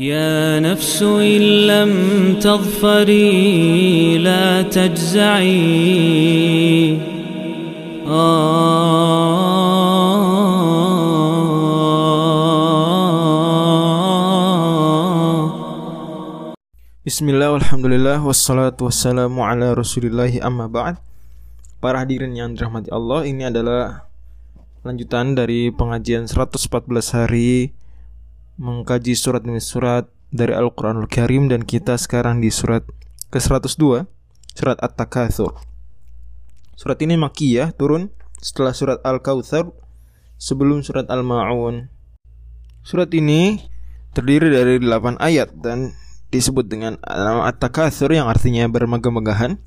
يا نفس إن لم تظفري لا تجزعي Bismillah, alhamdulillah, wassalatu wassalamu ala rasulillahi amma ba'd Para hadirin yang dirahmati Allah Ini adalah lanjutan dari pengajian 114 hari Mengkaji surat demi surat dari Al-Quranul Karim Dan kita sekarang di surat ke-102 Surat At-Takathur Surat ini makiyah turun setelah surat Al-Kautsar Sebelum surat Al-Ma'un. Surat ini terdiri dari 8 ayat dan disebut dengan nama at-takatsur yang artinya bermegah-megahan.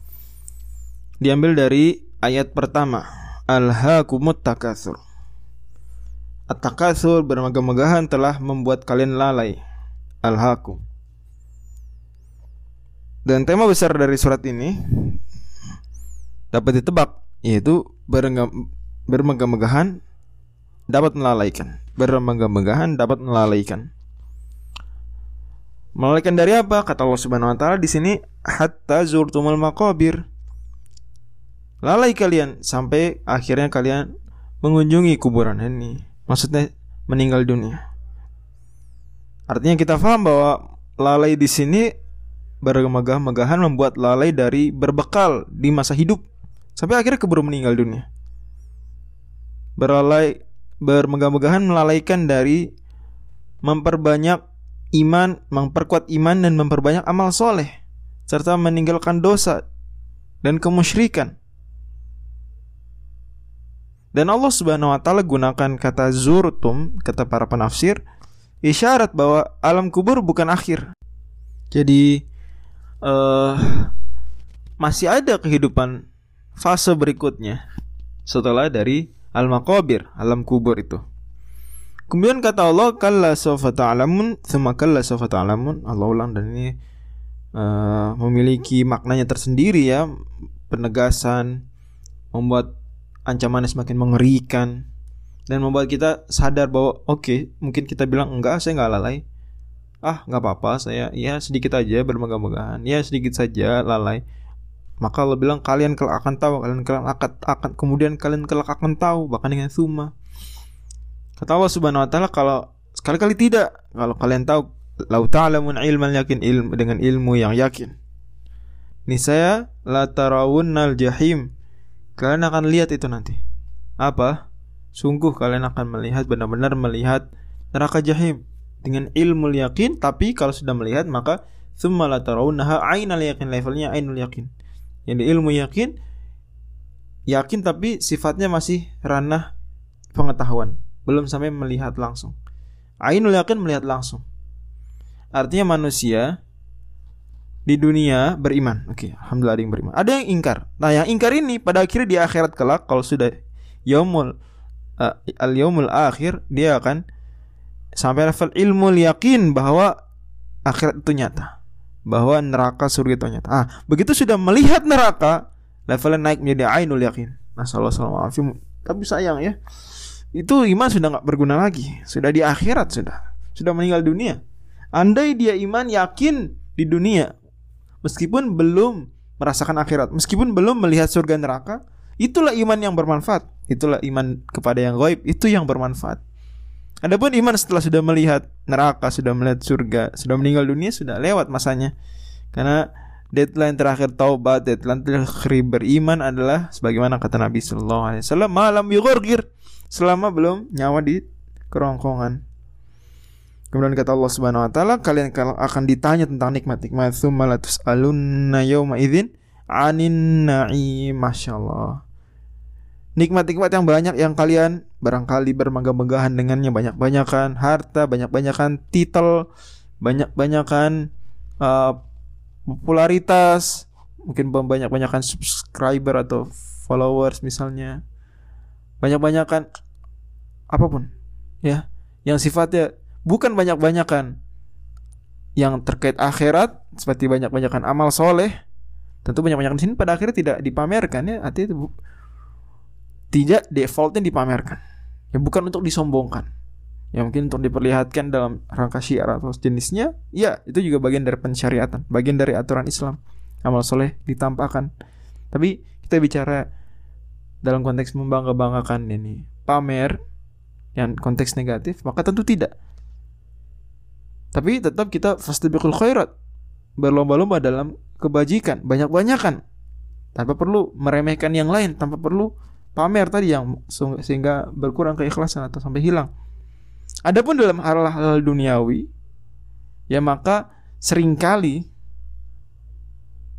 Diambil dari ayat pertama alhaakumut takatsur at-takatsur bermegah-megahan telah membuat kalian lalai alhaakum dan tema besar dari surat ini dapat ditebak yaitu bermegah-megahan dapat melalaikan bermegah-megahan dapat melalaikan Melalaikan dari apa? Kata Allah Subhanahu wa taala di sini hatta zurtumul maqabir. Lalai kalian sampai akhirnya kalian mengunjungi kuburan ini. Maksudnya meninggal dunia. Artinya kita paham bahwa lalai di sini bermegah-megahan membuat lalai dari berbekal di masa hidup sampai akhirnya keburu meninggal dunia. Berlalai bermegah-megahan melalaikan dari memperbanyak iman, memperkuat iman dan memperbanyak amal soleh serta meninggalkan dosa dan kemusyrikan. Dan Allah Subhanahu wa taala gunakan kata zurtum kata para penafsir isyarat bahwa alam kubur bukan akhir. Jadi uh, masih ada kehidupan fase berikutnya setelah dari al-maqabir, alam kubur itu. Kemudian kata Allah kalla sawfa ta'lamun thumma kalla sawfa ta'lamun Allah ulang dan ini uh, memiliki maknanya tersendiri ya penegasan membuat ancamannya semakin mengerikan dan membuat kita sadar bahwa oke okay, mungkin kita bilang enggak saya nggak lalai ah nggak apa-apa saya ya sedikit aja bermegah-megahan ya sedikit saja lalai maka Allah bilang kalian kelak akan tahu kalian kelak akan, akan kemudian kalian kelak akan tahu bahkan dengan summa Kata Allah Subhanahu wa taala kalau sekali-kali tidak kalau kalian tahu lau ta'lamun ilman yakin ilmu dengan ilmu yang yakin. Nisaya la tarawunnal jahim. Kalian akan lihat itu nanti. Apa? Sungguh kalian akan melihat benar-benar melihat neraka jahim dengan ilmu yakin tapi kalau sudah melihat maka summa la tarawunnaha ainal yakin levelnya ainul yakin. Yang ilmu yakin yakin tapi sifatnya masih ranah pengetahuan belum sampai melihat langsung. Ainul yakin melihat langsung. Artinya manusia di dunia beriman. Oke, okay, alhamdulillah ada yang beriman. Ada yang ingkar. Nah, yang ingkar ini pada akhirnya di akhirat kelak kalau sudah yaumul uh, al yaumul akhir dia akan sampai level ilmu yakin bahwa akhirat itu nyata. Bahwa neraka surga itu nyata. Ah, begitu sudah melihat neraka, levelnya naik menjadi ainul yakin. Nah, sallallahu alaihi Tapi sayang ya, itu iman sudah nggak berguna lagi, sudah di akhirat sudah, sudah meninggal dunia. Andai dia iman yakin di dunia, meskipun belum merasakan akhirat, meskipun belum melihat surga neraka, itulah iman yang bermanfaat. Itulah iman kepada yang gaib, itu yang bermanfaat. Adapun iman setelah sudah melihat neraka, sudah melihat surga, sudah meninggal dunia, sudah lewat masanya. Karena deadline terakhir taubat, deadline terakhir beriman adalah sebagaimana kata Nabi Sallallahu Alaihi Wasallam, malam yughurgir selama belum nyawa di kerongkongan. Kemudian kata Allah Subhanahu wa taala, kalian akan ditanya tentang nikmat-nikmat tsumma la tus'alunna yauma idzin 'anin na'im. Masyaallah. Nikmat-nikmat yang banyak yang kalian barangkali bermegah-megahan dengannya banyak-banyakan harta, banyak-banyakan titel, banyak-banyakan uh, popularitas, mungkin banyak-banyakan subscriber atau followers misalnya banyak-banyakan apa pun ya yang sifatnya bukan banyak-banyakan yang terkait akhirat seperti banyak-banyakan amal soleh tentu banyak-banyakan di sini pada akhirnya tidak dipamerkan ya artinya itu tidak defaultnya dipamerkan ya bukan untuk disombongkan yang mungkin untuk diperlihatkan dalam rangka syiar atau jenisnya, ya itu juga bagian dari pensyariatan, bagian dari aturan Islam. Amal soleh ditampakkan. Tapi kita bicara dalam konteks membangga-banggakan ini, pamer yang konteks negatif, maka tentu tidak. Tapi tetap kita fastabiqul khairat, berlomba-lomba dalam kebajikan, banyak-banyakan tanpa perlu meremehkan yang lain, tanpa perlu pamer tadi yang sehingga berkurang keikhlasan atau sampai hilang. Adapun dalam hal-hal duniawi, ya maka sering kali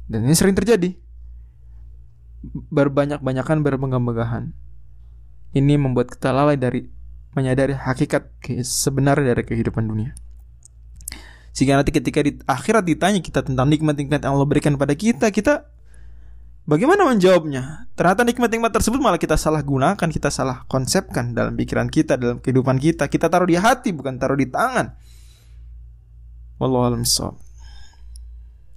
dan ini sering terjadi berbanyak-banyakan bermegah-megahan. Ini membuat kita lalai dari menyadari hakikat sebenarnya dari kehidupan dunia. Sehingga nanti ketika di akhirat ditanya kita tentang nikmat-nikmat yang Allah berikan pada kita, kita Bagaimana menjawabnya? Ternyata nikmat-nikmat tersebut malah kita salah gunakan, kita salah konsepkan dalam pikiran kita, dalam kehidupan kita. Kita taruh di hati, bukan taruh di tangan. Wallahualam